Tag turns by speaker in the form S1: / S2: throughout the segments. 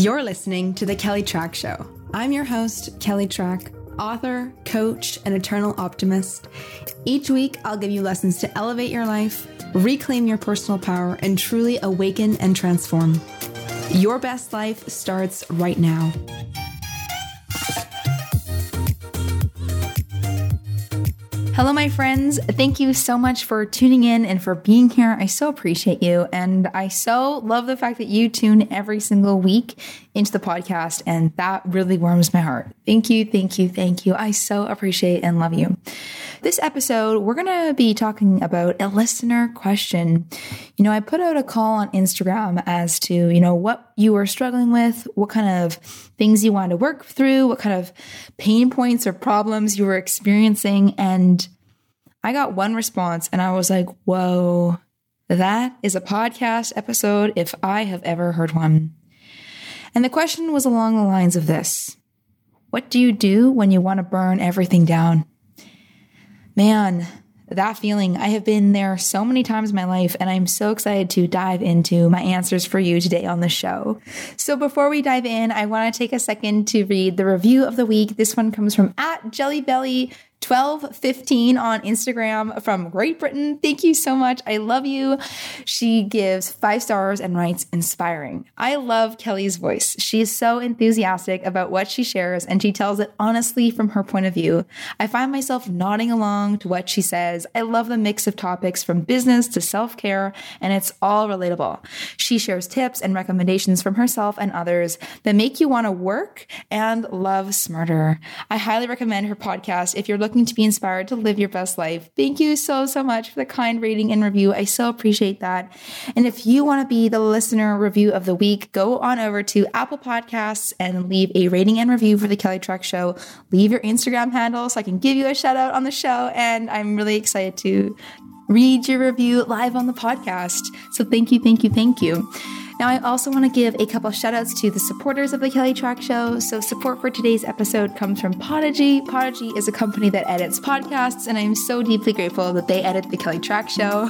S1: You're listening to The Kelly Trach Show. I'm your host, Kelly Trach, author, coach, and eternal optimist. Each week, I'll give you lessons to elevate your life, reclaim your personal power, and truly awaken and transform. Your best life starts right now. Hello, my friends. Thank you so much for tuning in and for being here. I so appreciate you. And I so love the fact that you tune every single week into the podcast. And that really warms my heart. Thank you, thank you, thank you. I so appreciate and love you. This episode, we're going to be talking about a listener question. You know, I put out a call on Instagram as to, you know, what you were struggling with, what kind of things you wanted to work through, what kind of pain points or problems you were experiencing. And I got one response and I was like, whoa, that is a podcast episode if I have ever heard one. And the question was along the lines of this What do you do when you want to burn everything down? Man, that feeling, I have been there so many times in my life, and I'm so excited to dive into my answers for you today on the show. So, before we dive in, I want to take a second to read the review of the week. This one comes from at Jellybelly 1215 on Instagram from Great Britain. Thank you so much. I love you. She gives five stars and writes inspiring. I love Kelly's voice. She is so enthusiastic about what she shares and she tells it honestly from her point of view. I find myself nodding along to what she says. I love the mix of topics from business to self care, and it's all relatable. She shares tips and recommendations from herself and others that make you want to work and love smarter. I highly recommend her podcast if you're looking looking to be inspired to live your best life. Thank you so, so much for the kind rating and review. I so appreciate that. And if you want to be the listener review of the week, go on over to Apple Podcasts and leave a rating and review for the Kelly Trach Show. Leave your Instagram handle so I can give you a shout out on the show. And I'm really excited to read your review live on the podcast. So thank you, thank you, thank you. Now, I also want to give a couple shout outs to the supporters of the Kelly Trach Show. So, support for today's episode comes from Podigy. Podigy is a company that edits podcasts, and I'm so deeply grateful that they edit the Kelly Trach Show.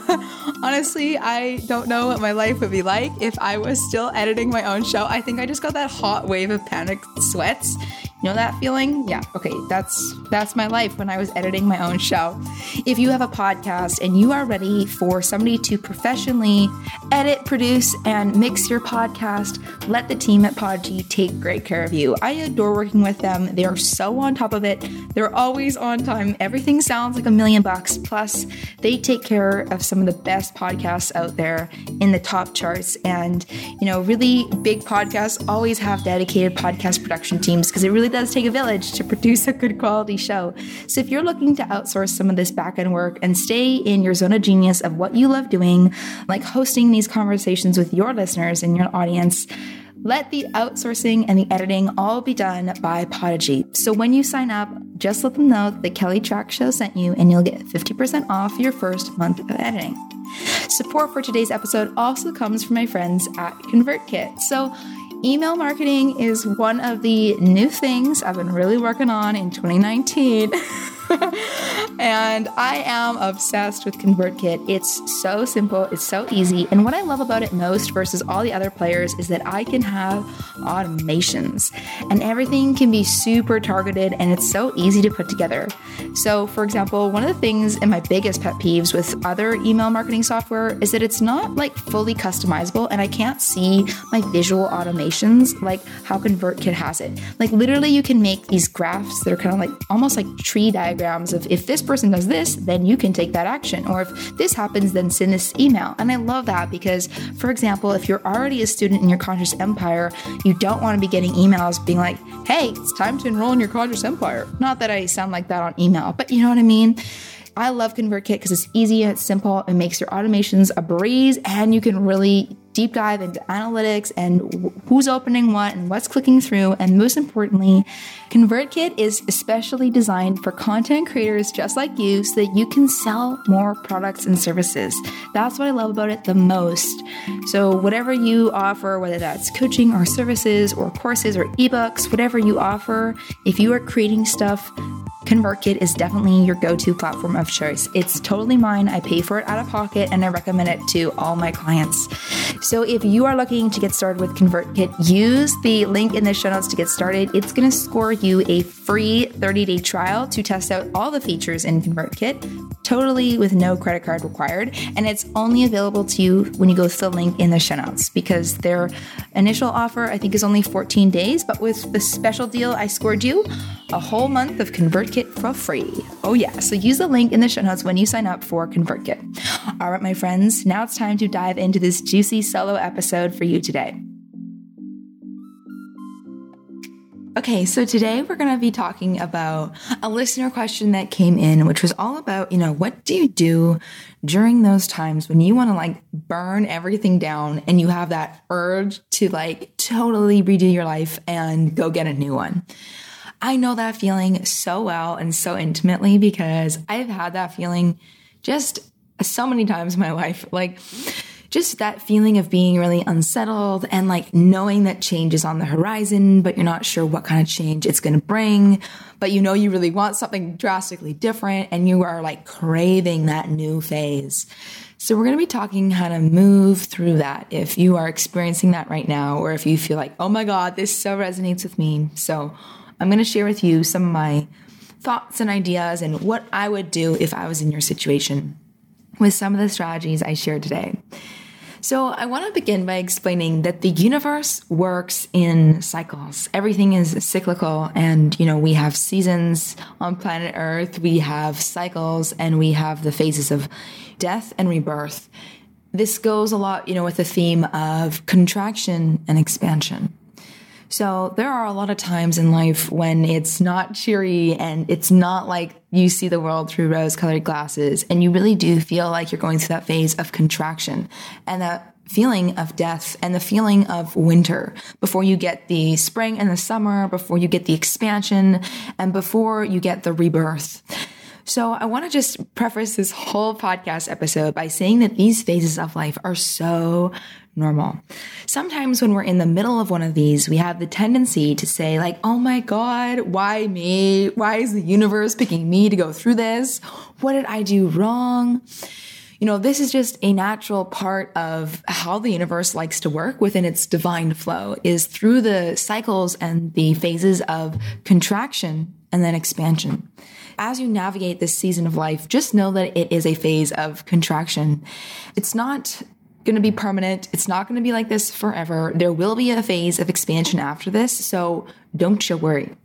S1: Honestly, I don't know what my life would be like if I was still editing my own show. I think I just got that hot wave of panic sweats you know that feeling? Yeah. Okay, that's that's my life when I was editing my own show. If you have a podcast and you are ready for somebody to professionally edit, produce, and mix your podcast, let the team at Podigy take great care of you. I adore working with them. They are so on top of it. They're always on time. Everything sounds like a million bucks. Plus, they take care of some of the best podcasts out there in the top charts. And, you know, really big podcasts always have dedicated podcast production teams because it really does take a village to produce a good quality show. So if you're looking to outsource some of this back end work and stay in your zone of genius of what you love doing, like hosting these conversations with your listeners and your audience, let the outsourcing and the editing all be done by Podigy. So when you sign up, just let them know that the Kelly Trach Show sent you and you'll get 50% off your first month of editing. Support for today's episode also comes from my friends at ConvertKit. So Email marketing is one of the new things I've been really working on in 2019. and I am obsessed with ConvertKit. It's so simple, it's so easy. And what I love about it most versus all the other players is that I can have automations and everything can be super targeted and it's so easy to put together. So, for example, one of the things and my biggest pet peeves with other email marketing software is that it's not like fully customizable and I can't see my visual automations like how ConvertKit has it. Like, literally, you can make these graphs that are kind of like almost like tree diagrams diagrams of if this person does this, then you can take that action. Or if this happens, then send this email. And I love that because, for example, if you're already a student in your conscious empire, you don't want to be getting emails being like, hey, it's time to enroll in your conscious empire. Not that I sound like that on email, but you know what I mean? I love ConvertKit because it's easy and it's simple. It makes your automations a breeze and you can really deep dive into analytics and who's opening what and what's clicking through. And most importantly, ConvertKit is especially designed for content creators just like you so that you can sell more products and services. That's what I love about it the most. So, whatever you offer, whether that's coaching or services or courses or ebooks, whatever you offer, if you are creating stuff ConvertKit is definitely your go to platform of choice. It's totally mine. I pay for it out of pocket and I recommend it to all my clients. So if you are looking to get started with ConvertKit, use the link in the show notes to get started. It's going to score you a free 30 day trial to test out all the features in ConvertKit, totally with no credit card required. And it's only available to you when you go to the link in the show notes because their initial offer, I think, is only 14 days. But with the special deal, I scored you a whole month of ConvertKit for free. Oh, yeah. So use the link in the show notes when you sign up for ConvertKit. All right, my friends, now it's time to dive into this juicy solo episode for you today. Okay, so today we're going to be talking about a listener question that came in, which was all about, you know, what do you do during those times when you want to like burn everything down and you have that urge to like totally redo your life and go get a new one? I know that feeling so well and so intimately because I've had that feeling just so many times in my life. Like, just that feeling of being really unsettled and like knowing that change is on the horizon, but you're not sure what kind of change it's going to bring. But you know, you really want something drastically different and you are like craving that new phase. So we're going to be talking how to move through that if you are experiencing that right now, or if you feel like, oh my God, this so resonates with me. So I'm going to share with you some of my thoughts and ideas and what I would do if I was in your situation with some of the strategies I shared today. So, I want to begin by explaining that the universe works in cycles. Everything is cyclical, and you know, we have seasons on planet Earth, we have cycles, and we have the phases of death and rebirth. This goes a lot, you know, with the theme of contraction and expansion. So there are a lot of times in life when it's not cheery and it's not like you see the world through rose colored glasses and you really do feel like you're going through that phase of contraction and that feeling of death and the feeling of winter before you get the spring and the summer, before you get the expansion and before you get the rebirth. So I want to just preface this whole podcast episode by saying that these phases of life are so normal. Sometimes when we're in the middle of one of these, we have the tendency to say like, "Oh my god, why me? Why is the universe picking me to go through this? What did I do wrong?" You know, this is just a natural part of how the universe likes to work within its divine flow is through the cycles and the phases of contraction and then expansion as you navigate this season of life, just know that it is a phase of contraction. It's not going to be permanent. It's not going to be like this forever. There will be a phase of expansion after this, so don't you worry.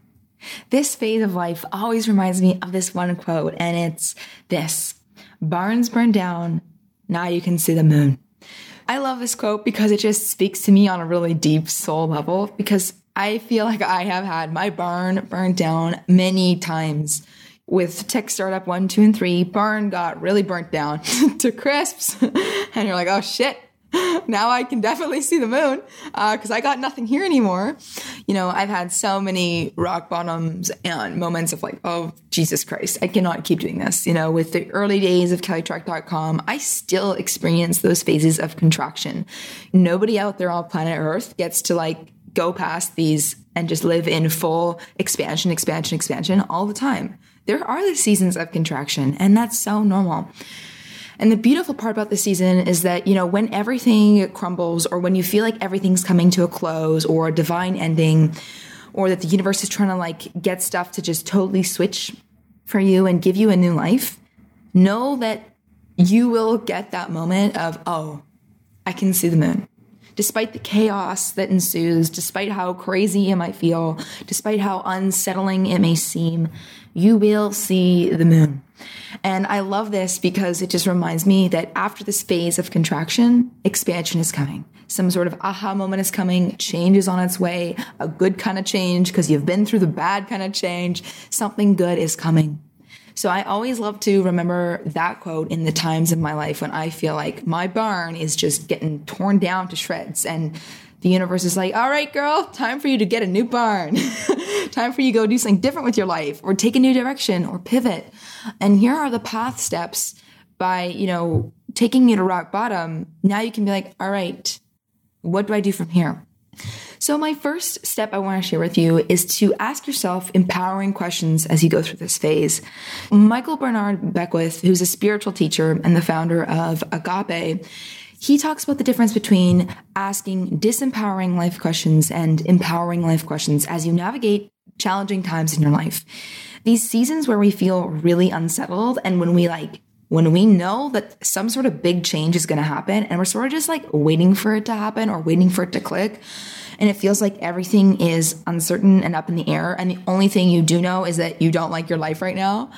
S1: This phase of life always reminds me of this one quote, and it's this Barns burned down, now you can see the moon. I love this quote because it just speaks to me on a really deep soul level because I feel like I have had my barn burned down many times with tech startup one, two, and three, barn got really burnt down to crisps. and you're like, oh shit, now I can definitely see the moon because uh, I got nothing here anymore. You know, I've had so many rock bottoms and moments of like, oh, Jesus Christ, I cannot keep doing this. You know, with the early days of KellyTrach.com, I still experience those phases of contraction. Nobody out there on planet Earth gets to like go past these and just live in full expansion, expansion, expansion all the time there are the seasons of contraction, and that's so normal. And the beautiful part about the season is that, you know, when everything crumbles or when you feel like everything's coming to a close or a divine ending or that the universe is trying to like get stuff to just totally switch for you and give you a new life, know that you will get that moment of, oh, I can see the moon. Despite the chaos that ensues, despite how crazy it might feel, despite how unsettling it may seem, you will see the moon. And I love this because it just reminds me that after this phase of contraction, expansion is coming. Some sort of aha moment is coming, change is on its way, a good kind of change because you've been through the bad kind of change. Something good is coming. So I always love to remember that quote in the times of my life when I feel like my barn is just getting torn down to shreds and the universe is like, all right, girl, time for you to get a new barn. time for you to go do something different with your life or take a new direction or pivot. And here are the path steps by, you know, taking you to rock bottom. Now you can be like, all right, what do I do from here? So, my first step I want to share with you is to ask yourself empowering questions as you go through this phase. Michael Bernard Beckwith, who's a spiritual teacher and the founder of Agape, he talks about the difference between asking disempowering life questions and empowering life questions as you navigate challenging times in your life. These seasons where we feel really unsettled and when we like when we know that some sort of big change is going to happen and we're sort of just like waiting for it to happen or waiting for it to click and it feels like everything is uncertain and up in the air and the only thing you do know is that you don't like your life right now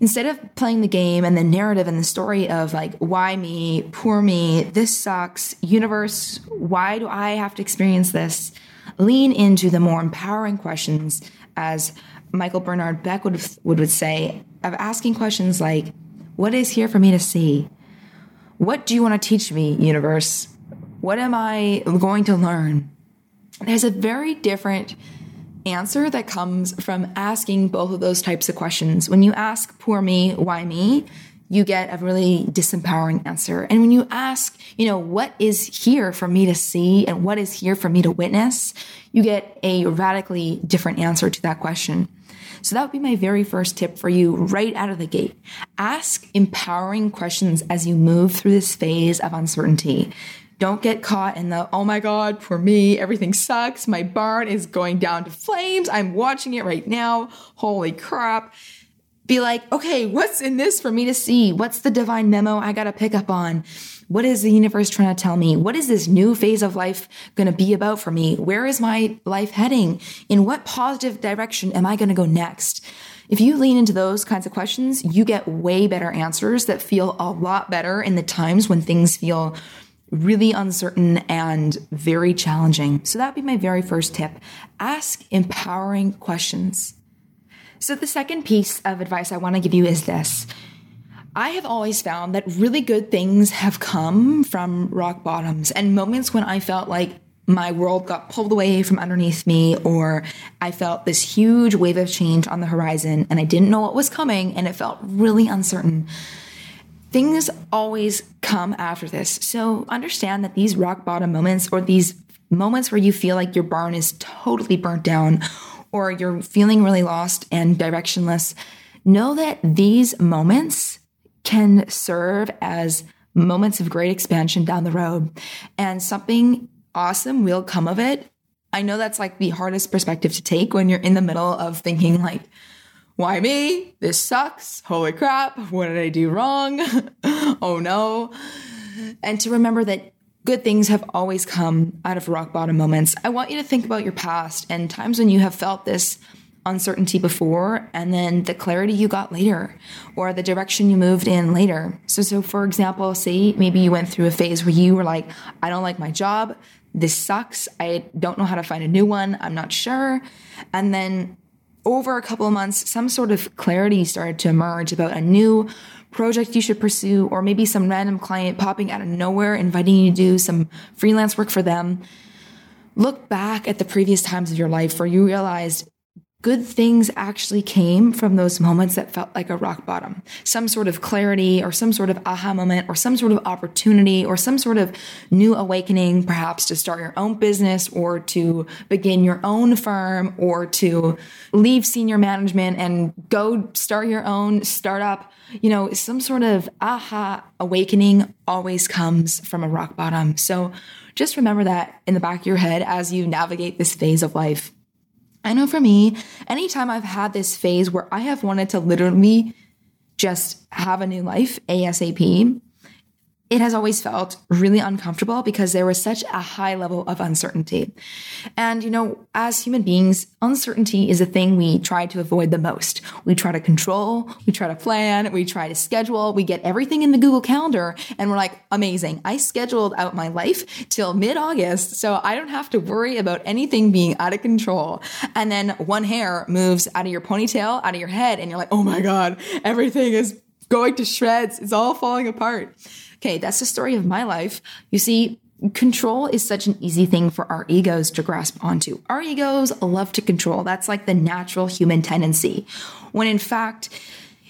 S1: instead of playing the game and the narrative and the story of like why me poor me this sucks universe why do i have to experience this lean into the more empowering questions as michael bernard Beckwith, would, would say of asking questions like what is here for me to see? What do you want to teach me, universe? What am I going to learn? There's a very different answer that comes from asking both of those types of questions. When you ask, poor me, why me? You get a really disempowering answer. And when you ask, you know, what is here for me to see and what is here for me to witness, you get a radically different answer to that question. So that would be my very first tip for you right out of the gate. Ask empowering questions as you move through this phase of uncertainty. Don't get caught in the, oh my God, for me, everything sucks. My barn is going down to flames. I'm watching it right now. Holy crap. Be like, okay, what's in this for me to see? What's the divine memo I got to pick up on? What is the universe trying to tell me? What is this new phase of life going to be about for me? Where is my life heading? In what positive direction am I going to go next? If you lean into those kinds of questions, you get way better answers that feel a lot better in the times when things feel really uncertain and very challenging. So that'd be my very first tip. Ask empowering questions. So the second piece of advice I want to give you is this. I have always found that really good things have come from rock bottoms and moments when I felt like my world got pulled away from underneath me, or I felt this huge wave of change on the horizon and I didn't know what was coming and it felt really uncertain. Things always come after this. So understand that these rock bottom moments or these moments where you feel like your barn is totally burnt down or you're feeling really lost and directionless, know that these moments can serve as moments of great expansion down the road and something awesome will come of it. I know that's like the hardest perspective to take when you're in the middle of thinking like, why me? This sucks. Holy crap. What did I do wrong? oh no. And to remember that good things have always come out of rock bottom moments. I want you to think about your past and times when you have felt this uncertainty before and then the clarity you got later or the direction you moved in later. So so for example, say maybe you went through a phase where you were like, I don't like my job. This sucks. I don't know how to find a new one. I'm not sure. And then over a couple of months, some sort of clarity started to emerge about a new project you should pursue, or maybe some random client popping out of nowhere, inviting you to do some freelance work for them. Look back at the previous times of your life where you realized good things actually came from those moments that felt like a rock bottom. Some sort of clarity or some sort of aha moment or some sort of opportunity or some sort of new awakening, perhaps to start your own business or to begin your own firm or to leave senior management and go start your own startup. You know, some sort of aha awakening always comes from a rock bottom. So just remember that in the back of your head as you navigate this phase of life. I know for me, anytime I've had this phase where I have wanted to literally just have a new life ASAP, it has always felt really uncomfortable because there was such a high level of uncertainty. And, you know, as human beings, uncertainty is a thing we try to avoid the most. We try to control, we try to plan, we try to schedule, we get everything in the Google Calendar, and we're like, amazing. I scheduled out my life till mid August, so I don't have to worry about anything being out of control. And then one hair moves out of your ponytail, out of your head, and you're like, oh my God, everything is going to shreds. It's all falling apart. Okay, that's the story of my life. You see, control is such an easy thing for our egos to grasp onto. Our egos love to control. That's like the natural human tendency. When in fact,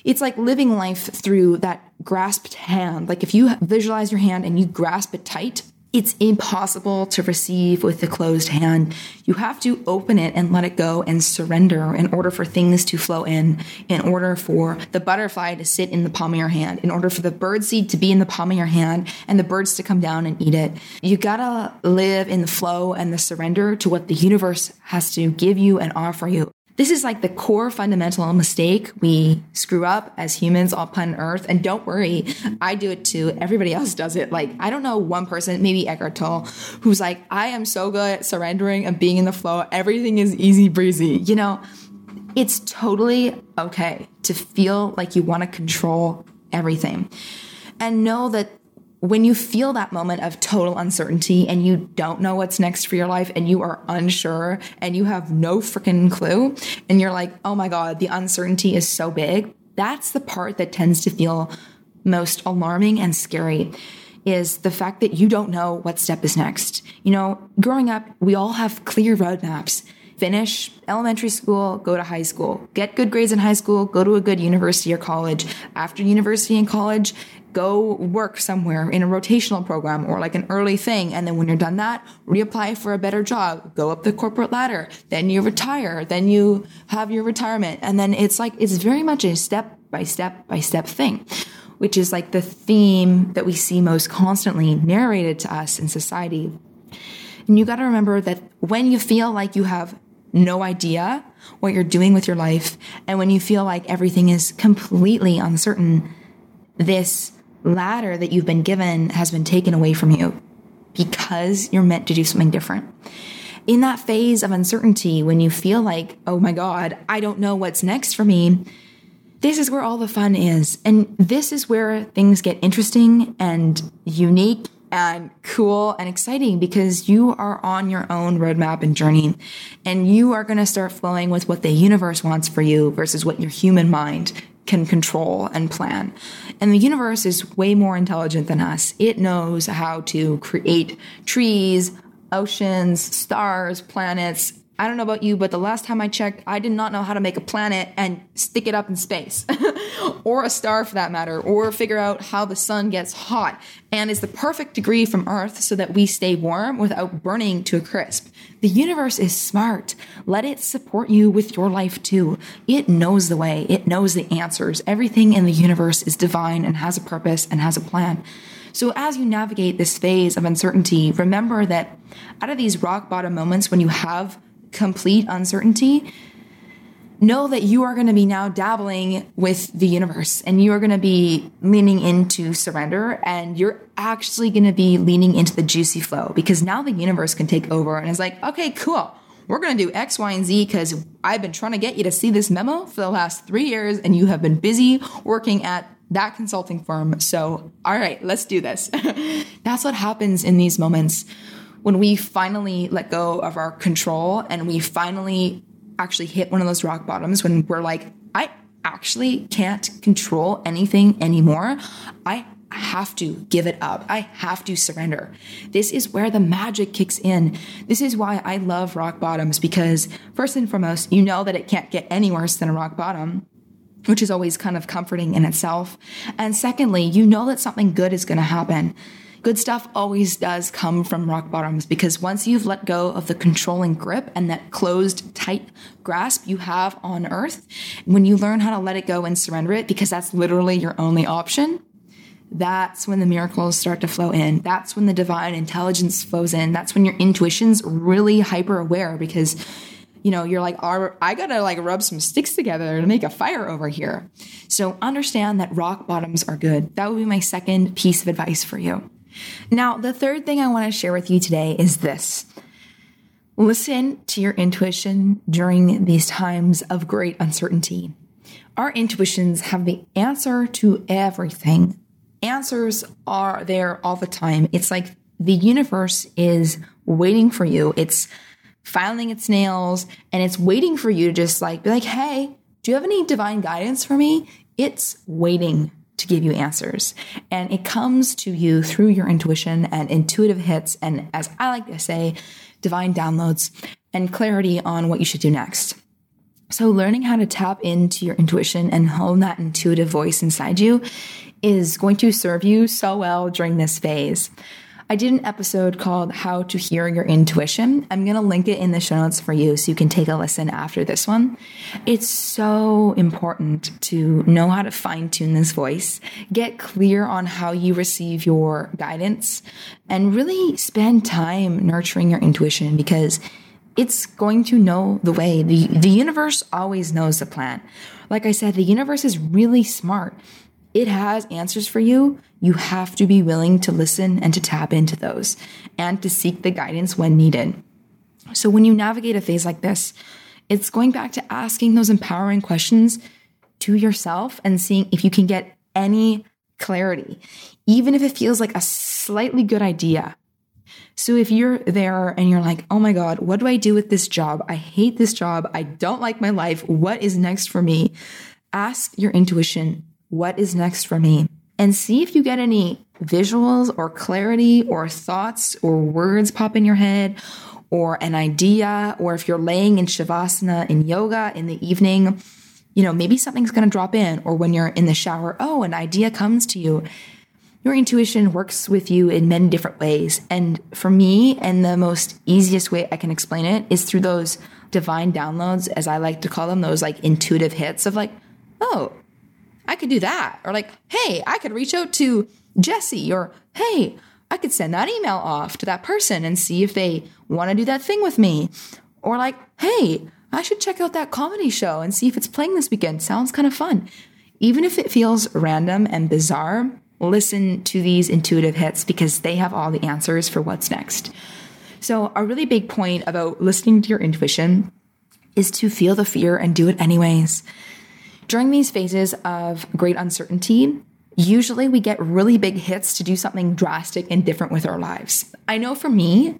S1: it's like living life through that grasped hand. Like if you visualize your hand and you grasp it tight, it's impossible to receive with a closed hand. You have to open it and let it go and surrender in order for things to flow in, in order for the butterfly to sit in the palm of your hand, in order for the bird seed to be in the palm of your hand and the birds to come down and eat it. You gotta live in the flow and the surrender to what the universe has to give you and offer you. This is like the core fundamental mistake we screw up as humans on planet Earth. And don't worry, I do it too. Everybody else does it. Like, I don't know one person, maybe Eckhart Tolle, who's like, I am so good at surrendering and being in the flow. Everything is easy breezy. You know, it's totally okay to feel like you want to control everything and know that when you feel that moment of total uncertainty and you don't know what's next for your life and you are unsure and you have no freaking clue and you're like, oh my God, the uncertainty is so big, that's the part that tends to feel most alarming and scary is the fact that you don't know what step is next. You know, growing up, we all have clear roadmaps finish elementary school, go to high school, get good grades in high school, go to a good university or college. After university and college, go work somewhere in a rotational program or like an early thing. And then when you're done that, reapply for a better job, go up the corporate ladder. Then you retire. Then you have your retirement. And then it's like, it's very much a step by step by step thing, which is like the theme that we see most constantly narrated to us in society. And you got to remember that when you feel like you have no idea what you're doing with your life, and when you feel like everything is completely uncertain, this ladder that you've been given has been taken away from you because you're meant to do something different. In that phase of uncertainty, when you feel like, oh my God, I don't know what's next for me, this is where all the fun is. And this is where things get interesting and unique and cool and exciting because you are on your own roadmap and journey and you are going to start flowing with what the universe wants for you versus what your human mind can control and plan. And the universe is way more intelligent than us. It knows how to create trees, oceans, stars, planets, I don't know about you, but the last time I checked, I did not know how to make a planet and stick it up in space, or a star for that matter, or figure out how the sun gets hot and is the perfect degree from Earth so that we stay warm without burning to a crisp. The universe is smart. Let it support you with your life too. It knows the way, it knows the answers. Everything in the universe is divine and has a purpose and has a plan. So as you navigate this phase of uncertainty, remember that out of these rock bottom moments when you have complete uncertainty, know that you are going to be now dabbling with the universe and you are going to be leaning into surrender and you're actually going to be leaning into the juicy flow because now the universe can take over and it's like, okay, cool. We're going to do X, Y, and Z because I've been trying to get you to see this memo for the last three years and you have been busy working at that consulting firm. So, all right, let's do this. That's what happens in these moments when we finally let go of our control and we finally actually hit one of those rock bottoms when we're like, I actually can't control anything anymore. I have to give it up. I have to surrender. This is where the magic kicks in. This is why I love rock bottoms because, first and foremost, you know that it can't get any worse than a rock bottom. Which is always kind of comforting in itself. And secondly, you know that something good is going to happen good stuff always does come from rock bottoms because once you've let go of the controlling grip and that closed, tight grasp you have on earth, when you learn how to let it go and surrender it, because that's literally your only option, that's when the miracles start to flow in. That's when the divine intelligence flows in. That's when your intuition's really hyper aware because you know, you're like, I gotta like rub some sticks together to make a fire over here. So understand that rock bottoms are good. That would be my second piece of advice for you. Now, the third thing I want to share with you today is this. Listen to your intuition during these times of great uncertainty. Our intuitions have the answer to everything. Answers are there all the time. It's like the universe is waiting for you. It's filing its nails and it's waiting for you to just like be like, hey, do you have any divine guidance for me? It's waiting to give you answers. And it comes to you through your intuition and intuitive hits, and as I like to say, divine downloads and clarity on what you should do next. So, learning how to tap into your intuition and hone that intuitive voice inside you is going to serve you so well during this phase. I did an episode called How to Hear Your Intuition. I'm going to link it in the show notes for you so you can take a listen after this one. It's so important to know how to fine tune this voice, get clear on how you receive your guidance, and really spend time nurturing your intuition because it's going to know the way. The, the universe always knows the plan. Like I said, the universe is really smart. It has answers for you. You have to be willing to listen and to tap into those and to seek the guidance when needed. So when you navigate a phase like this, it's going back to asking those empowering questions to yourself and seeing if you can get any clarity, even if it feels like a slightly good idea. So if you're there and you're like, oh my God, what do I do with this job? I hate this job. I don't like my life. What is next for me? Ask your intuition, what is next for me? And see if you get any visuals or clarity or thoughts or words pop in your head or an idea, or if you're laying in Shavasana in yoga in the evening, you know, maybe something's going to drop in, or when you're in the shower, oh, an idea comes to you. Your intuition works with you in many different ways. And for me, and the most easiest way I can explain it is through those divine downloads, as I like to call them, those like intuitive hits of like, oh, I could do that. Or like, hey, I could reach out to Jesse. Or hey, I could send that email off to that person and see if they want to do that thing with me. Or like, hey, I should check out that comedy show and see if it's playing this weekend. Sounds kind of fun. Even if it feels random and bizarre, listen to these intuitive hits because they have all the answers for what's next. So, a really big point about listening to your intuition is to feel the fear and do it anyways. During these phases of great uncertainty, usually we get really big hits to do something drastic and different with our lives. I know for me,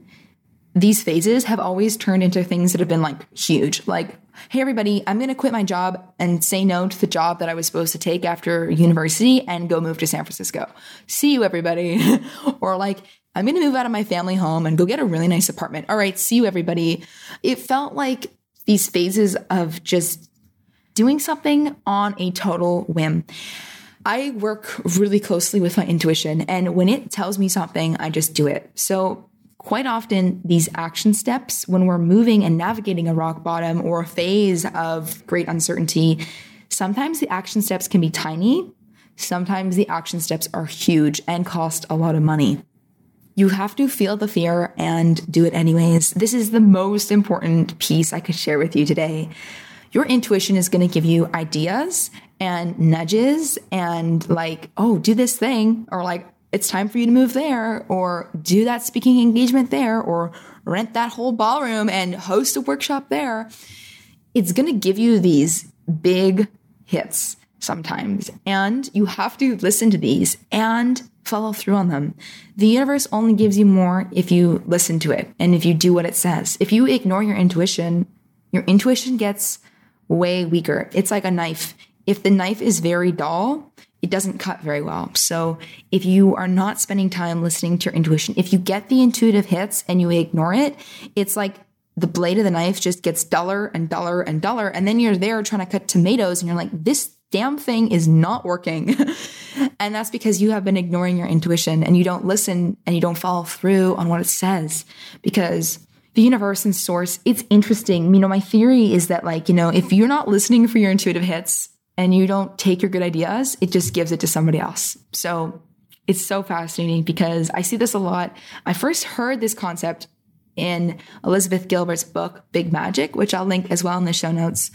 S1: these phases have always turned into things that have been like huge. Like, hey, everybody, I'm going to quit my job and say no to the job that I was supposed to take after university and go move to San Francisco. See you, everybody. or like, I'm going to move out of my family home and go get a really nice apartment. All right, see you, everybody. It felt like these phases of just doing something on a total whim. I work really closely with my intuition, and when it tells me something, I just do it. So, quite often, these action steps, when we're moving and navigating a rock bottom or a phase of great uncertainty, sometimes the action steps can be tiny. Sometimes the action steps are huge and cost a lot of money. You have to feel the fear and do it anyways. This is the most important piece I could share with you today your intuition is going to give you ideas and nudges and like, oh, do this thing, or like, it's time for you to move there, or do that speaking engagement there, or rent that whole ballroom and host a workshop there. It's going to give you these big hits sometimes, and you have to listen to these and follow through on them. The universe only gives you more if you listen to it and if you do what it says. If you ignore your intuition, your intuition gets way weaker. It's like a knife. If the knife is very dull, it doesn't cut very well. So if you are not spending time listening to your intuition, if you get the intuitive hits and you ignore it, it's like the blade of the knife just gets duller and duller and duller. And then you're there trying to cut tomatoes and you're like, this damn thing is not working. and that's because you have been ignoring your intuition and you don't listen and you don't follow through on what it says because the universe and source, it's interesting. You know, my theory is that like, you know, if you're not listening for your intuitive hits and you don't take your good ideas, it just gives it to somebody else. So it's so fascinating because I see this a lot. I first heard this concept in Elizabeth Gilbert's book, Big Magic, which I'll link as well in the show notes.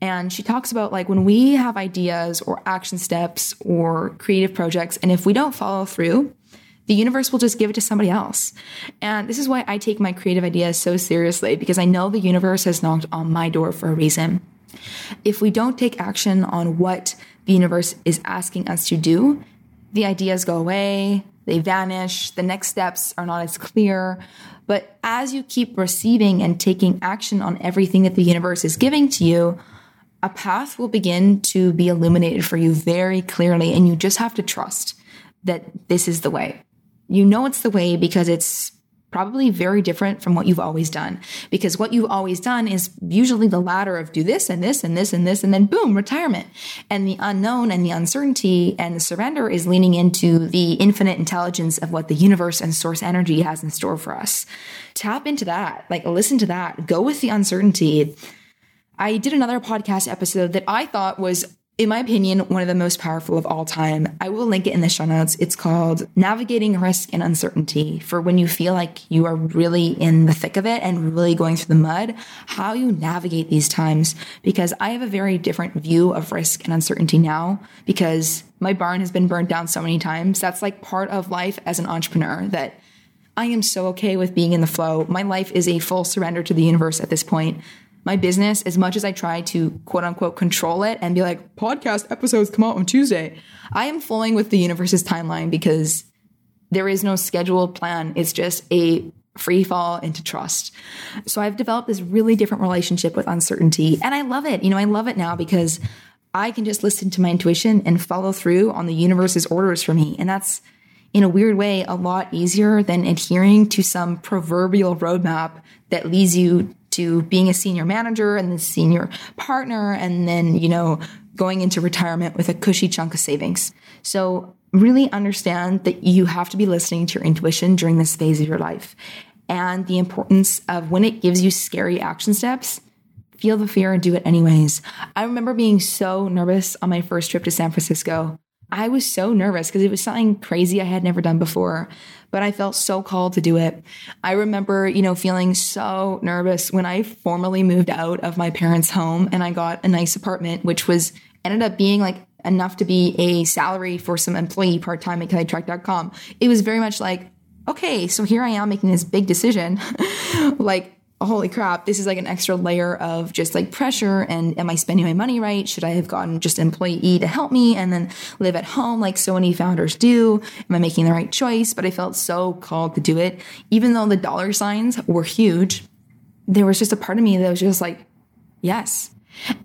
S1: And she talks about like when we have ideas or action steps or creative projects, and if we don't follow through, the universe will just give it to somebody else. And this is why I take my creative ideas so seriously because I know the universe has knocked on my door for a reason. If we don't take action on what the universe is asking us to do, the ideas go away, they vanish, the next steps are not as clear. But as you keep receiving and taking action on everything that the universe is giving to you, a path will begin to be illuminated for you very clearly. And you just have to trust that this is the way. You know it's the way because it's probably very different from what you've always done. Because what you've always done is usually the ladder of do this and this and this and this, and then boom, retirement. And the unknown and the uncertainty and the surrender is leaning into the infinite intelligence of what the universe and source energy has in store for us. Tap into that, like listen to that, go with the uncertainty. I did another podcast episode that I thought was in my opinion, one of the most powerful of all time. I will link it in the show notes. It's called Navigating Risk and Uncertainty for when you feel like you are really in the thick of it and really going through the mud, how you navigate these times. Because I have a very different view of risk and uncertainty now because my barn has been burned down so many times. That's like part of life as an entrepreneur that I am so okay with being in the flow. My life is a full surrender to the universe at this point my business, as much as I try to quote unquote control it and be like, podcast episodes come out on Tuesday, I am flowing with the universe's timeline because there is no scheduled plan. It's just a free fall into trust. So I've developed this really different relationship with uncertainty and I love it. You know, I love it now because I can just listen to my intuition and follow through on the universe's orders for me. And that's in a weird way a lot easier than adhering to some proverbial roadmap that leads you to being a senior manager and then senior partner and then, you know, going into retirement with a cushy chunk of savings. So really understand that you have to be listening to your intuition during this phase of your life and the importance of when it gives you scary action steps, feel the fear and do it anyways. I remember being so nervous on my first trip to San Francisco. I was so nervous because it was something crazy I had never done before but I felt so called to do it. I remember, you know, feeling so nervous when I formally moved out of my parents' home and I got a nice apartment, which was ended up being like enough to be a salary for some employee part time at kellytrach.com. It was very much like, okay, so here I am making this big decision. like, holy crap, this is like an extra layer of just like pressure. And am I spending my money right? Should I have gotten just employee to help me and then live at home like so many founders do? Am I making the right choice? But I felt so called to do it. Even though the dollar signs were huge, there was just a part of me that was just like, yes,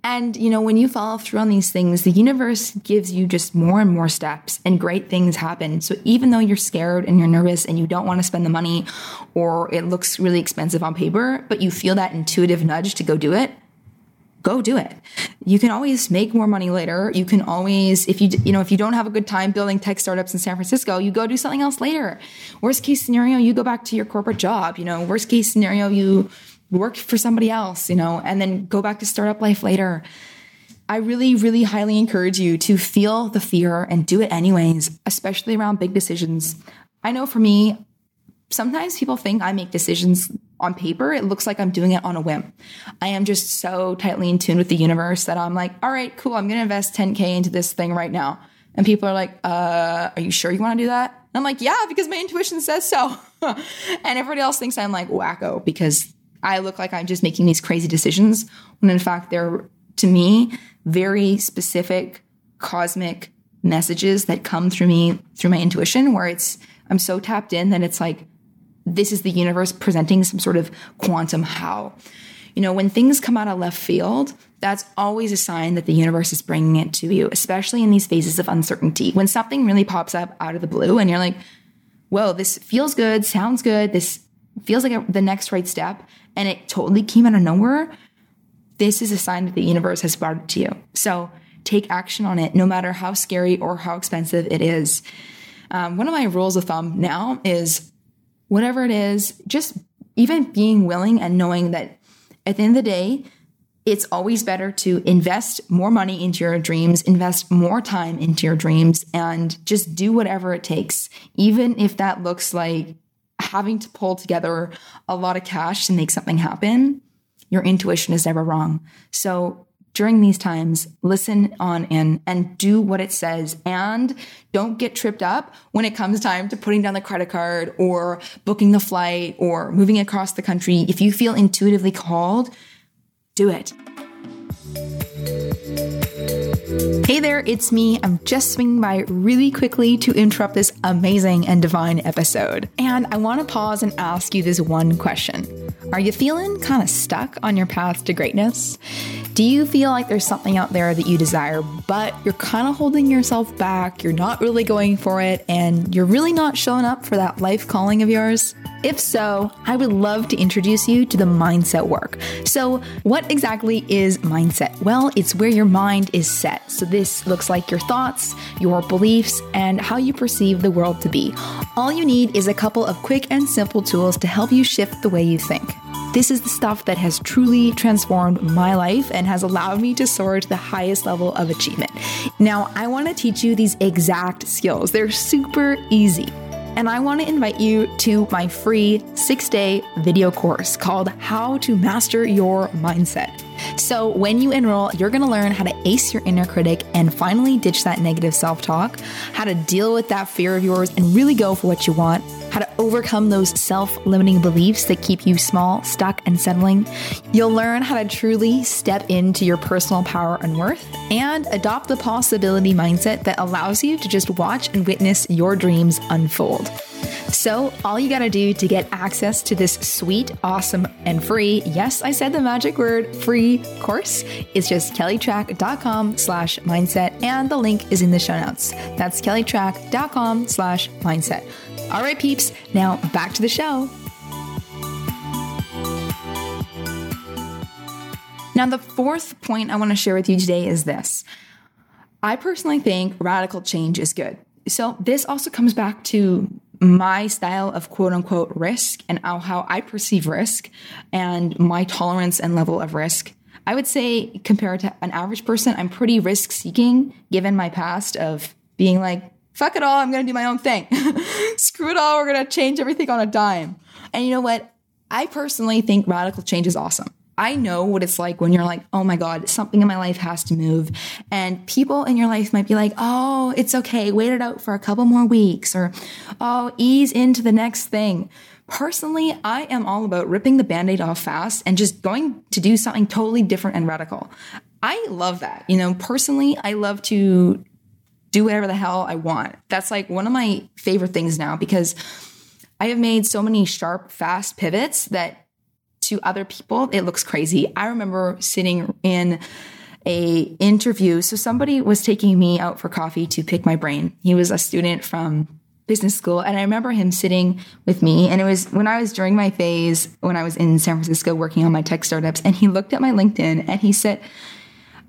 S1: and, you know, when you follow through on these things, the universe gives you just more and more steps and great things happen. So even though you're scared and you're nervous and you don't want to spend the money or it looks really expensive on paper, but you feel that intuitive nudge to go do it, go do it. You can always make more money later. You can always, if you, you know, if you don't have a good time building tech startups in San Francisco, you go do something else later. Worst case scenario, you go back to your corporate job. You know, worst case scenario, you, work for somebody else, you know, and then go back to startup life later. I really, really highly encourage you to feel the fear and do it anyways, especially around big decisions. I know for me, sometimes people think I make decisions on paper. It looks like I'm doing it on a whim. I am just so tightly in tune with the universe that I'm like, all right, cool. I'm going to invest 10K into this thing right now. And people are like, uh, are you sure you want to do that? And I'm like, yeah, because my intuition says so. and everybody else thinks I'm like wacko because I look like I'm just making these crazy decisions when in fact they're, to me, very specific cosmic messages that come through me through my intuition where it's, I'm so tapped in that it's like, this is the universe presenting some sort of quantum how. You know, when things come out of left field, that's always a sign that the universe is bringing it to you, especially in these phases of uncertainty. When something really pops up out of the blue and you're like, whoa, this feels good, sounds good, this feels like a, the next right step and it totally came out of nowhere, this is a sign that the universe has brought it to you. So take action on it, no matter how scary or how expensive it is. Um, one of my rules of thumb now is whatever it is, just even being willing and knowing that at the end of the day, it's always better to invest more money into your dreams, invest more time into your dreams, and just do whatever it takes, even if that looks like having to pull together a lot of cash to make something happen, your intuition is never wrong. So during these times, listen on in and do what it says and don't get tripped up when it comes time to putting down the credit card or booking the flight or moving across the country. If you feel intuitively called, do it. Hey there, it's me. I'm just swinging by really quickly to interrupt this amazing and divine episode. And I want to pause and ask you this one question Are you feeling kind of stuck on your path to greatness? Do you feel like there's something out there that you desire, but you're kind of holding yourself back? You're not really going for it, and you're really not showing up for that life calling of yours? If so, I would love to introduce you to the mindset work. So, what exactly is mindset? Well, it's where your mind is set. So, this looks like your thoughts, your beliefs, and how you perceive the world to be. All you need is a couple of quick and simple tools to help you shift the way you think. This is the stuff that has truly transformed my life and has allowed me to soar to the highest level of achievement. Now, I want to teach you these exact skills. They're super easy and I want to invite you to my free six day video course called How to Master Your Mindset. So, when you enroll, you're going to learn how to ace your inner critic and finally ditch that negative self talk, how to deal with that fear of yours and really go for what you want, how to overcome those self limiting beliefs that keep you small, stuck, and settling. You'll learn how to truly step into your personal power and worth and adopt the possibility mindset that allows you to just watch and witness your dreams unfold. So, all you gotta do to get access to this sweet, awesome, and free, yes, I said the magic word, free course, is just kellytrach.com slash mindset, and the link is in the show notes. That's kellytrach.com slash mindset. All right, peeps, now back to the show. Now, the fourth point I want to share with you today is this. I personally think radical change is good. So, this also comes back to my style of quote unquote risk and how I perceive risk and my tolerance and level of risk. I would say, compared to an average person, I'm pretty risk seeking given my past of being like, fuck it all, I'm gonna do my own thing. Screw it all, we're gonna change everything on a dime. And you know what? I personally think radical change is awesome. I know what it's like when you're like, oh my God, something in my life has to move. And people in your life might be like, oh, it's okay. Wait it out for a couple more weeks or, oh, ease into the next thing. Personally, I am all about ripping the band aid off fast and just going to do something totally different and radical. I love that. You know, personally, I love to do whatever the hell I want. That's like one of my favorite things now because I have made so many sharp, fast pivots that to other people, it looks crazy. I remember sitting in a interview. So somebody was taking me out for coffee to pick my brain. He was a student from business school and I remember him sitting with me and it was when I was during my phase when I was in San Francisco working on my tech startups and he looked at my LinkedIn and he said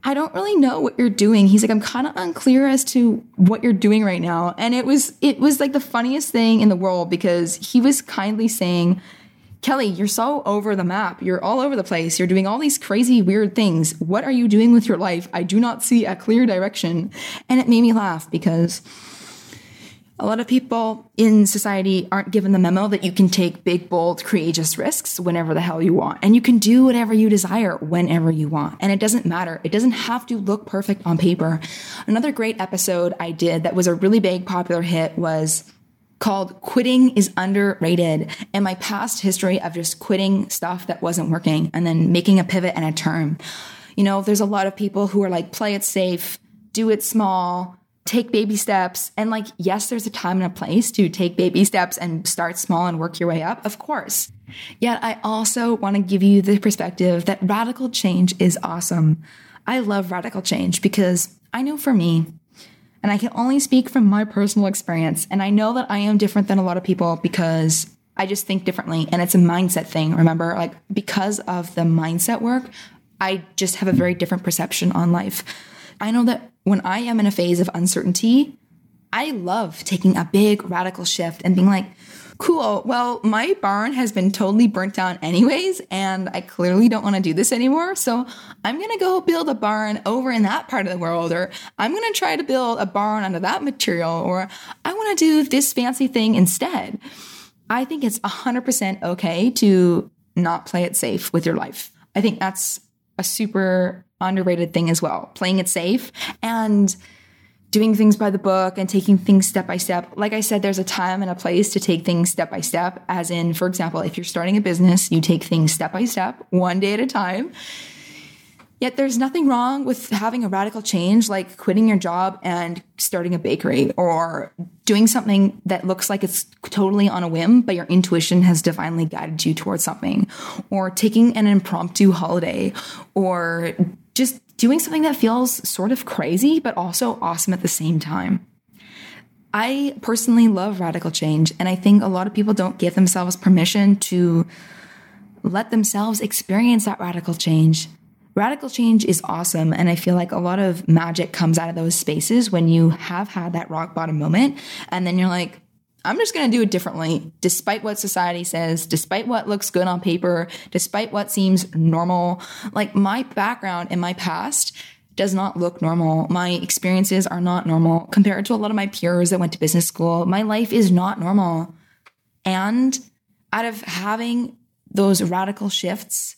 S1: I don't really know what you're doing. He's like, I'm kind of unclear as to what you're doing right now. And it was, it was like the funniest thing in the world because he was kindly saying, Kelly, you're so over the map. You're all over the place. You're doing all these crazy, weird things. What are you doing with your life? I do not see a clear direction. And it made me laugh because a lot of people in society aren't given the memo that you can take big, bold, courageous risks whenever the hell you want. And you can do whatever you desire whenever you want. And it doesn't matter. It doesn't have to look perfect on paper. Another great episode I did that was a really big popular hit was called Quitting is Underrated and my past history of just quitting stuff that wasn't working and then making a pivot and a turn. You know, there's a lot of people who are like, play it safe, do it small, take baby steps. And like, yes, there's a time and a place to take baby steps and start small and work your way up, of course. Yet I also want to give you the perspective that radical change is awesome. I love radical change because I know for me, and I can only speak from my personal experience. And I know that I am different than a lot of people because I just think differently. And it's a mindset thing. Remember, like because of the mindset work, I just have a very different perception on life. I know that when I am in a phase of uncertainty, I love taking a big radical shift and being like, cool. Well, my barn has been totally burnt down anyways, and I clearly don't want to do this anymore. So I'm going to go build a barn over in that part of the world, or I'm going to try to build a barn out of that material, or I want to do this fancy thing instead. I think it's 100% okay to not play it safe with your life. I think that's a super underrated thing as well, playing it safe. And doing things by the book and taking things step by step. Like I said, there's a time and a place to take things step by step. As in, for example, if you're starting a business, you take things step by step, one day at a time. Yet there's nothing wrong with having a radical change like quitting your job and starting a bakery or doing something that looks like it's totally on a whim, but your intuition has divinely guided you towards something, or taking an impromptu holiday, or just doing something that feels sort of crazy, but also awesome at the same time. I personally love radical change, and I think a lot of people don't give themselves permission to let themselves experience that radical change. Radical change is awesome, and I feel like a lot of magic comes out of those spaces when you have had that rock bottom moment, and then you're like, I'm just going to do it differently, despite what society says, despite what looks good on paper, despite what seems normal. Like my background and my past does not look normal. My experiences are not normal compared to a lot of my peers that went to business school. My life is not normal. And out of having those radical shifts,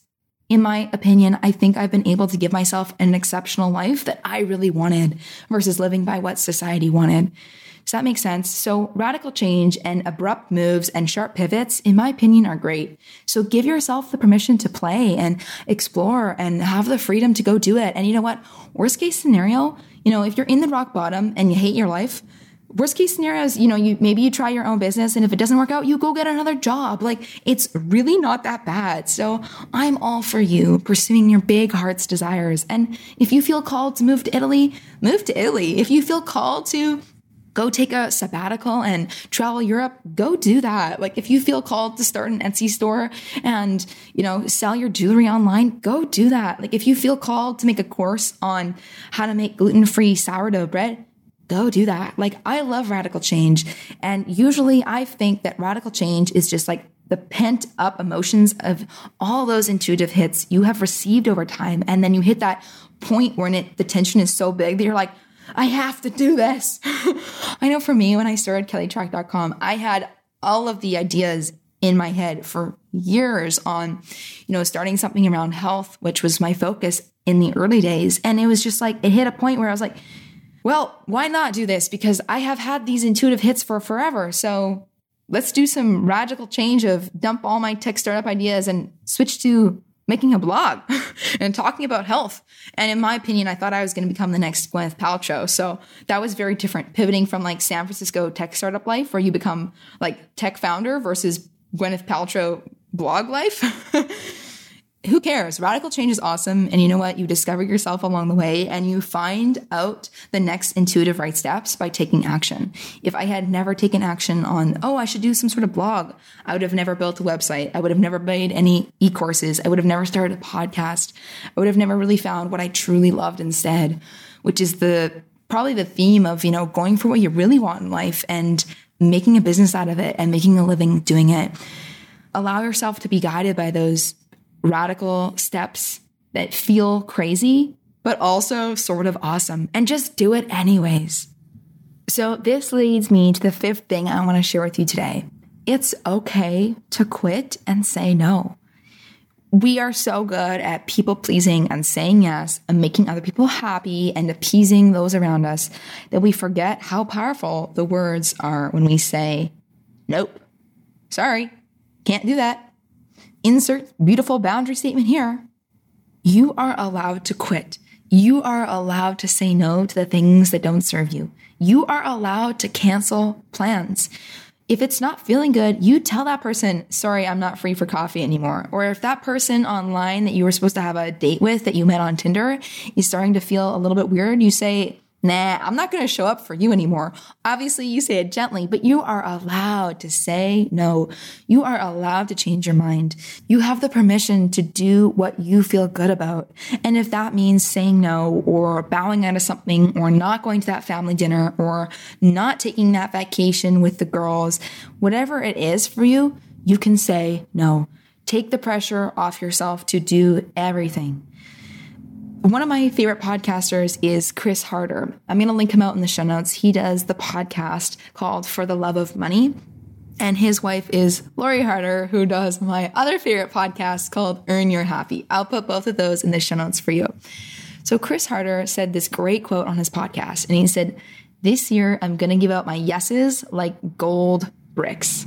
S1: in my opinion, I think I've been able to give myself an exceptional life that I really wanted versus living by what society wanted. Does that make sense? So radical change and abrupt moves and sharp pivots, in my opinion, are great. So give yourself the permission to play and explore and have the freedom to go do it. And you know what? Worst case scenario, you know, if you're in the rock bottom and you hate your life, worst case scenario is, you know, you maybe you try your own business and if it doesn't work out, you go get another job. Like it's really not that bad. So I'm all for you pursuing your big heart's desires. And if you feel called to move to Italy, move to Italy. If you feel called to go take a sabbatical and travel Europe, go do that. Like if you feel called to start an Etsy store and, you know, sell your jewelry online, go do that. Like if you feel called to make a course on how to make gluten-free sourdough bread, go do that. Like I love radical change. And usually I think that radical change is just like the pent up emotions of all those intuitive hits you have received over time. And then you hit that point where the tension is so big that you're like, I have to do this. I know for me, when I started KellyTrach.com, I had all of the ideas in my head for years on, you know, starting something around health, which was my focus in the early days. And it was just like, it hit a point where I was like, well, why not do this? Because I have had these intuitive hits for forever. So let's do some radical change of dump all my tech startup ideas and switch to making a blog and talking about health. And in my opinion, I thought I was going to become the next Gwyneth Paltrow. So that was very different, pivoting from like San Francisco tech startup life, where you become like tech founder versus Gwyneth Paltrow blog life. who cares? Radical change is awesome. And you know what? You discover yourself along the way and you find out the next intuitive right steps by taking action. If I had never taken action on, oh, I should do some sort of blog, I would have never built a website. I would have never made any e courses. I would have never started a podcast. I would have never really found what I truly loved instead, which is the probably the theme of, you know, going for what you really want in life and making a business out of it and making a living doing it. Allow yourself to be guided by those radical steps that feel crazy, but also sort of awesome, and just do it anyways. So, this leads me to the fifth thing I want to share with you today. It's okay to quit and say no. We are so good at people pleasing and saying yes and making other people happy and appeasing those around us that we forget how powerful the words are when we say, Nope, sorry, can't do that insert beautiful boundary statement here. You are allowed to quit. You are allowed to say no to the things that don't serve you. You are allowed to cancel plans. If it's not feeling good, you tell that person, sorry, I'm not free for coffee anymore. Or if that person online that you were supposed to have a date with that you met on Tinder is starting to feel a little bit weird, you say, nah, I'm not going to show up for you anymore. Obviously, you say it gently, but you are allowed to say no. You are allowed to change your mind. You have the permission to do what you feel good about. And if that means saying no or bowing out of something or not going to that family dinner or not taking that vacation with the girls, whatever it is for you, you can say no. Take the pressure off yourself to do everything. One of my favorite podcasters is Chris Harder. I'm going to link him out in the show notes. He does the podcast called For the Love of Money. And his wife is Lori Harder, who does my other favorite podcast called Earn Your Happy. I'll put both of those in the show notes for you. So, Chris Harder said this great quote on his podcast, and he said, This year I'm going to give out my yeses like gold bricks.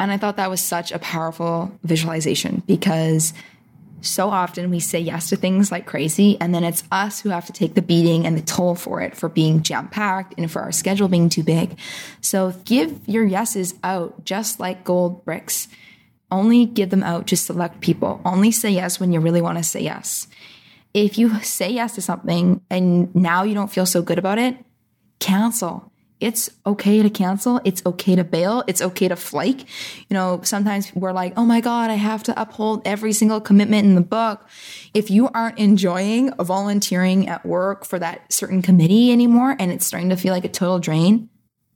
S1: And I thought that was such a powerful visualization because so often we say yes to things like crazy, and then it's us who have to take the beating and the toll for it for being jam packed and for our schedule being too big. So give your yeses out just like gold bricks. Only give them out to select people. Only say yes when you really want to say yes. If you say yes to something and now you don't feel so good about it, cancel. It's okay to cancel. It's okay to bail. It's okay to flake. You know, sometimes we're like, oh my God, I have to uphold every single commitment in the book. If you aren't enjoying volunteering at work for that certain committee anymore and it's starting to feel like a total drain,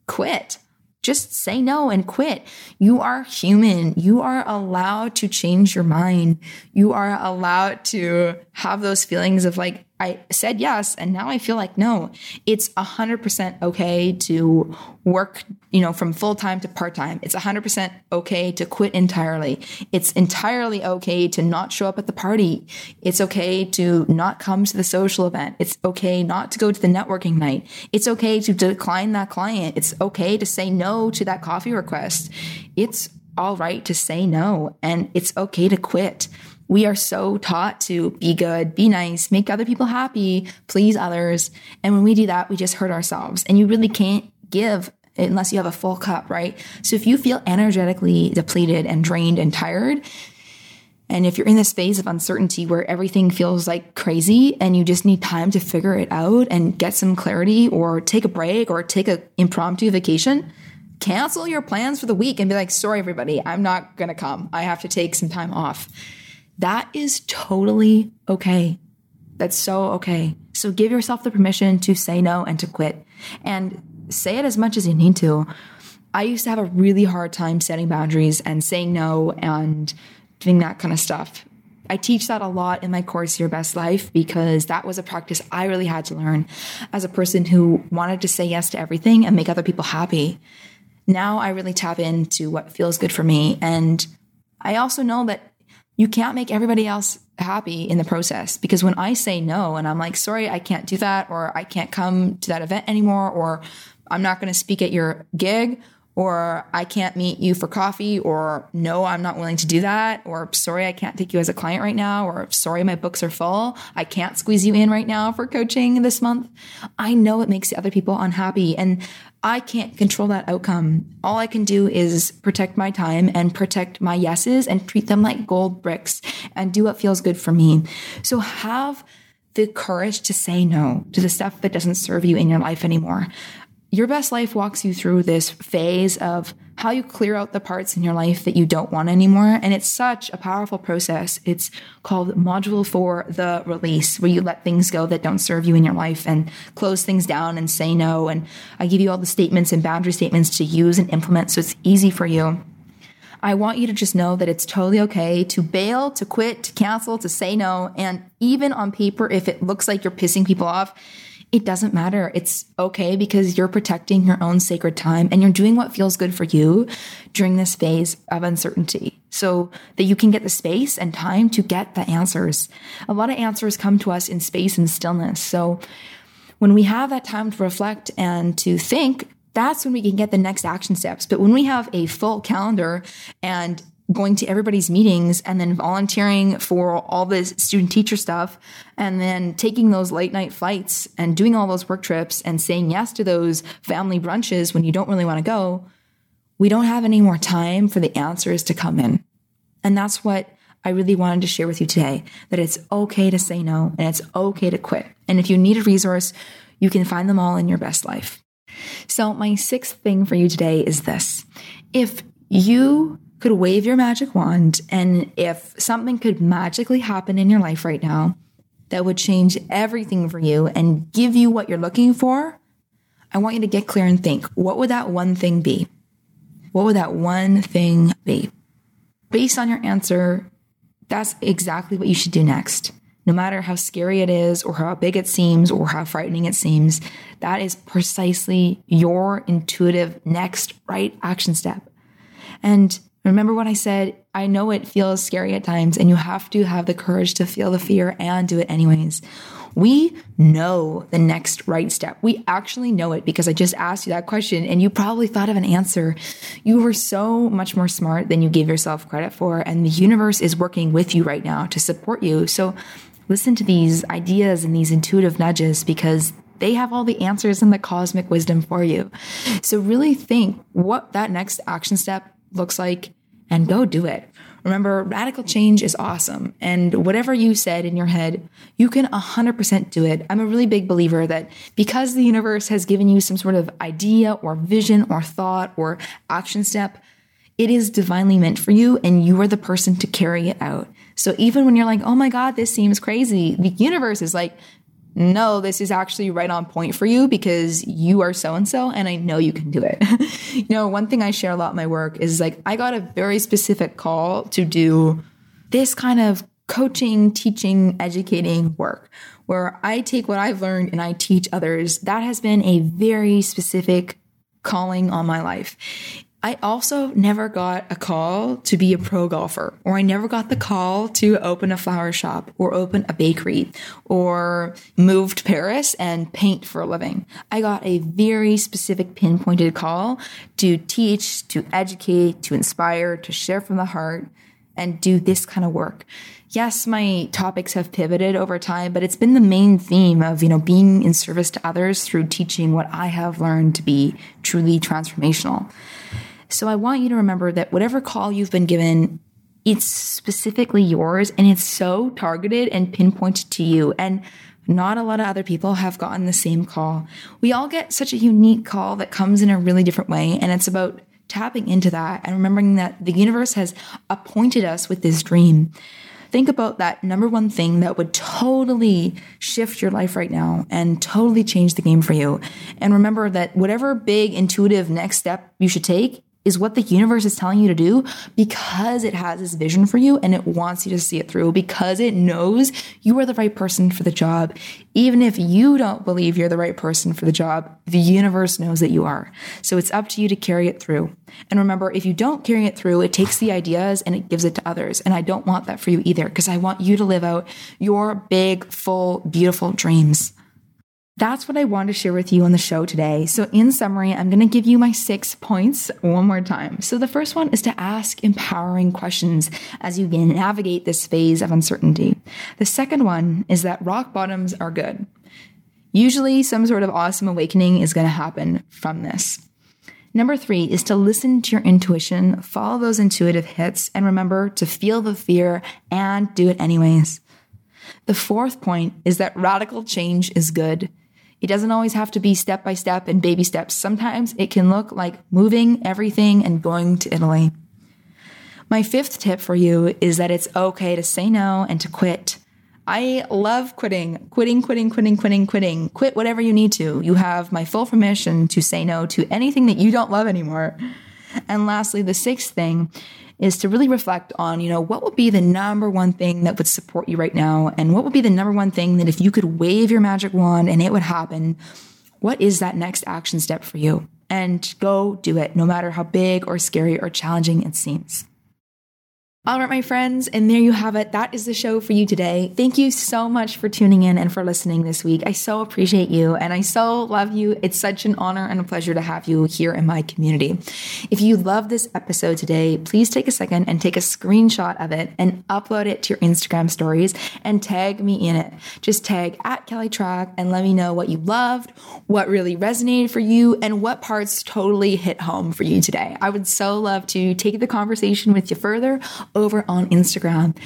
S1: quit. Just say no and quit. You are human. You are allowed to change your mind. You are allowed to have those feelings of like, I said yes and now I feel like no. It's 100% okay to work, you know, from full time to part time. It's 100% okay to quit entirely. It's entirely okay to not show up at the party. It's okay to not come to the social event. It's okay not to go to the networking night. It's okay to decline that client. It's okay to say no to that coffee request. It's all right to say no and it's okay to quit we are so taught to be good, be nice, make other people happy, please others. And when we do that, we just hurt ourselves. And you really can't give unless you have a full cup, right? So if you feel energetically depleted and drained and tired, and if you're in this phase of uncertainty where everything feels like crazy and you just need time to figure it out and get some clarity or take a break or take an impromptu vacation, cancel your plans for the week and be like, sorry, everybody, I'm not going to come. I have to take some time off. That is totally okay. That's so okay. So give yourself the permission to say no and to quit and say it as much as you need to. I used to have a really hard time setting boundaries and saying no and doing that kind of stuff. I teach that a lot in my course, Your Best Life, because that was a practice I really had to learn as a person who wanted to say yes to everything and make other people happy. Now I really tap into what feels good for me. And I also know that you can't make everybody else happy in the process because when I say no and I'm like, sorry, I can't do that, or I can't come to that event anymore, or I'm not going to speak at your gig, or I can't meet you for coffee, or no, I'm not willing to do that, or sorry, I can't take you as a client right now, or sorry, my books are full. I can't squeeze you in right now for coaching this month. I know it makes the other people unhappy. And I can't control that outcome. All I can do is protect my time and protect my yeses and treat them like gold bricks and do what feels good for me. So have the courage to say no to the stuff that doesn't serve you in your life anymore. Your best life walks you through this phase of how you clear out the parts in your life that you don't want anymore. And it's such a powerful process. It's called module four, the release, where you let things go that don't serve you in your life and close things down and say no. And I give you all the statements and boundary statements to use and implement so it's easy for you. I want you to just know that it's totally okay to bail, to quit, to cancel, to say no. And even on paper, if it looks like you're pissing people off, it doesn't matter. It's okay because you're protecting your own sacred time and you're doing what feels good for you during this phase of uncertainty so that you can get the space and time to get the answers. A lot of answers come to us in space and stillness. So when we have that time to reflect and to think, that's when we can get the next action steps. But when we have a full calendar and going to everybody's meetings and then volunteering for all this student teacher stuff and then taking those late night flights and doing all those work trips and saying yes to those family brunches when you don't really want to go, we don't have any more time for the answers to come in. And that's what I really wanted to share with you today that it's okay to say no and it's okay to quit. And if you need a resource, you can find them all in your best life. So, my sixth thing for you today is this. If you could wave your magic wand, and if something could magically happen in your life right now that would change everything for you and give you what you're looking for, I want you to get clear and think what would that one thing be? What would that one thing be? Based on your answer, that's exactly what you should do next. No matter how scary it is, or how big it seems, or how frightening it seems, that is precisely your intuitive next right action step. And Remember when I said, I know it feels scary at times, and you have to have the courage to feel the fear and do it anyways. We know the next right step. We actually know it because I just asked you that question and you probably thought of an answer. You were so much more smart than you gave yourself credit for. And the universe is working with you right now to support you. So listen to these ideas and these intuitive nudges because they have all the answers and the cosmic wisdom for you. So really think what that next action step looks like and go do it. Remember, radical change is awesome. And whatever you said in your head, you can 100% do it. I'm a really big believer that because the universe has given you some sort of idea or vision or thought or action step, it is divinely meant for you and you are the person to carry it out. So even when you're like, oh my God, this seems crazy, the universe is like, no, this is actually right on point for you because you are so and so, and I know you can do it. you know, one thing I share a lot in my work is like I got a very specific call to do this kind of coaching, teaching, educating work where I take what I've learned and I teach others. That has been a very specific calling on my life. I also never got a call to be a pro golfer, or I never got the call to open a flower shop, or open a bakery, or move to Paris and paint for a living. I got a very specific pinpointed call to teach, to educate, to inspire, to share from the heart, and do this kind of work. Yes, my topics have pivoted over time, but it's been the main theme of, you know, being in service to others through teaching what I have learned to be truly transformational. So I want you to remember that whatever call you've been given, it's specifically yours and it's so targeted and pinpointed to you. And not a lot of other people have gotten the same call. We all get such a unique call that comes in a really different way. And it's about tapping into that and remembering that the universe has appointed us with this dream. Think about that number one thing that would totally shift your life right now and totally change the game for you. And remember that whatever big intuitive next step you should take, is what the universe is telling you to do because it has this vision for you and it wants you to see it through because it knows you are the right person for the job. Even if you don't believe you're the right person for the job, the universe knows that you are. So it's up to you to carry it through. And remember, if you don't carry it through, it takes the ideas and it gives it to others. And I don't want that for you either because I want you to live out your big, full, beautiful dreams. That's what I want to share with you on the show today. So, in summary, I'm going to give you my six points one more time. So, the first one is to ask empowering questions as you navigate this phase of uncertainty. The second one is that rock bottoms are good. Usually, some sort of awesome awakening is going to happen from this. Number three is to listen to your intuition, follow those intuitive hits, and remember to feel the fear and do it anyways. The fourth point is that radical change is good. It doesn't always have to be step by step and baby steps. Sometimes it can look like moving everything and going to Italy. My fifth tip for you is that it's okay to say no and to quit. I love quitting, quitting, quitting, quitting, quitting, quitting. Quit whatever you need to. You have my full permission to say no to anything that you don't love anymore. And lastly, the sixth thing is to really reflect on, you know, what would be the number one thing that would support you right now? And what would be the number one thing that if you could wave your magic wand and it would happen, what is that next action step for you? And go do it, no matter how big or scary or challenging it seems. All right, my friends, and there you have it. That is the show for you today. Thank you so much for tuning in and for listening this week. I so appreciate you and I so love you. It's such an honor and a pleasure to have you here in my community. If you love this episode today, please take a second and take a screenshot of it and upload it to your Instagram stories and tag me in it. Just tag at Kelly Trach and let me know what you loved, what really resonated for you, and what parts totally hit home for you today. I would so love to take the conversation with you further over on Instagram.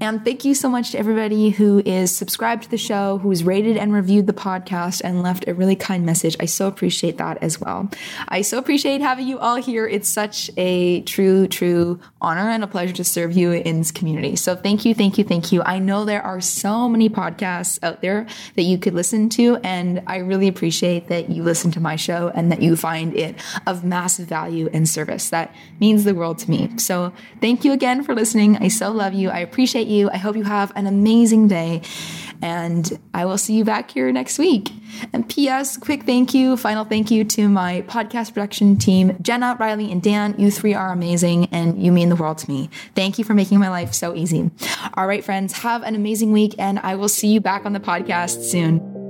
S1: And thank you so much to everybody who is subscribed to the show, who has rated and reviewed the podcast and left a really kind message. I so appreciate that as well. I so appreciate having you all here. It's such a true, true honor and a pleasure to serve you in this community. So thank you, thank you, thank you. I know there are so many podcasts out there that you could listen to, and I really appreciate that you listen to my show and that you find it of massive value and service. That means the world to me. So thank you again for listening. I so love you. I appreciate you. I hope you have an amazing day. And I will see you back here next week. And P.S., quick thank you, final thank you to my podcast production team, Jenna, Riley, and Dan. You three are amazing and you mean the world to me. Thank you for making my life so easy. All right, friends, have an amazing week, and I will see you back on the podcast soon.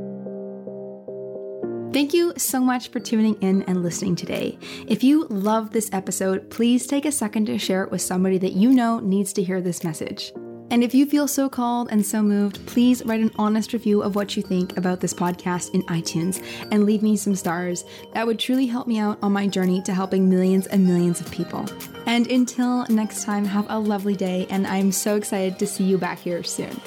S1: Thank you so much for tuning in and listening today. If you love this episode, please take a second to share it with somebody that you know needs to hear this message. And if you feel so called and so moved, please write an honest review of what you think about this podcast in iTunes and leave me some stars. That would truly help me out on my journey to helping millions and millions of people. And until next time, have a lovely day, and I'm so excited to see you back here soon.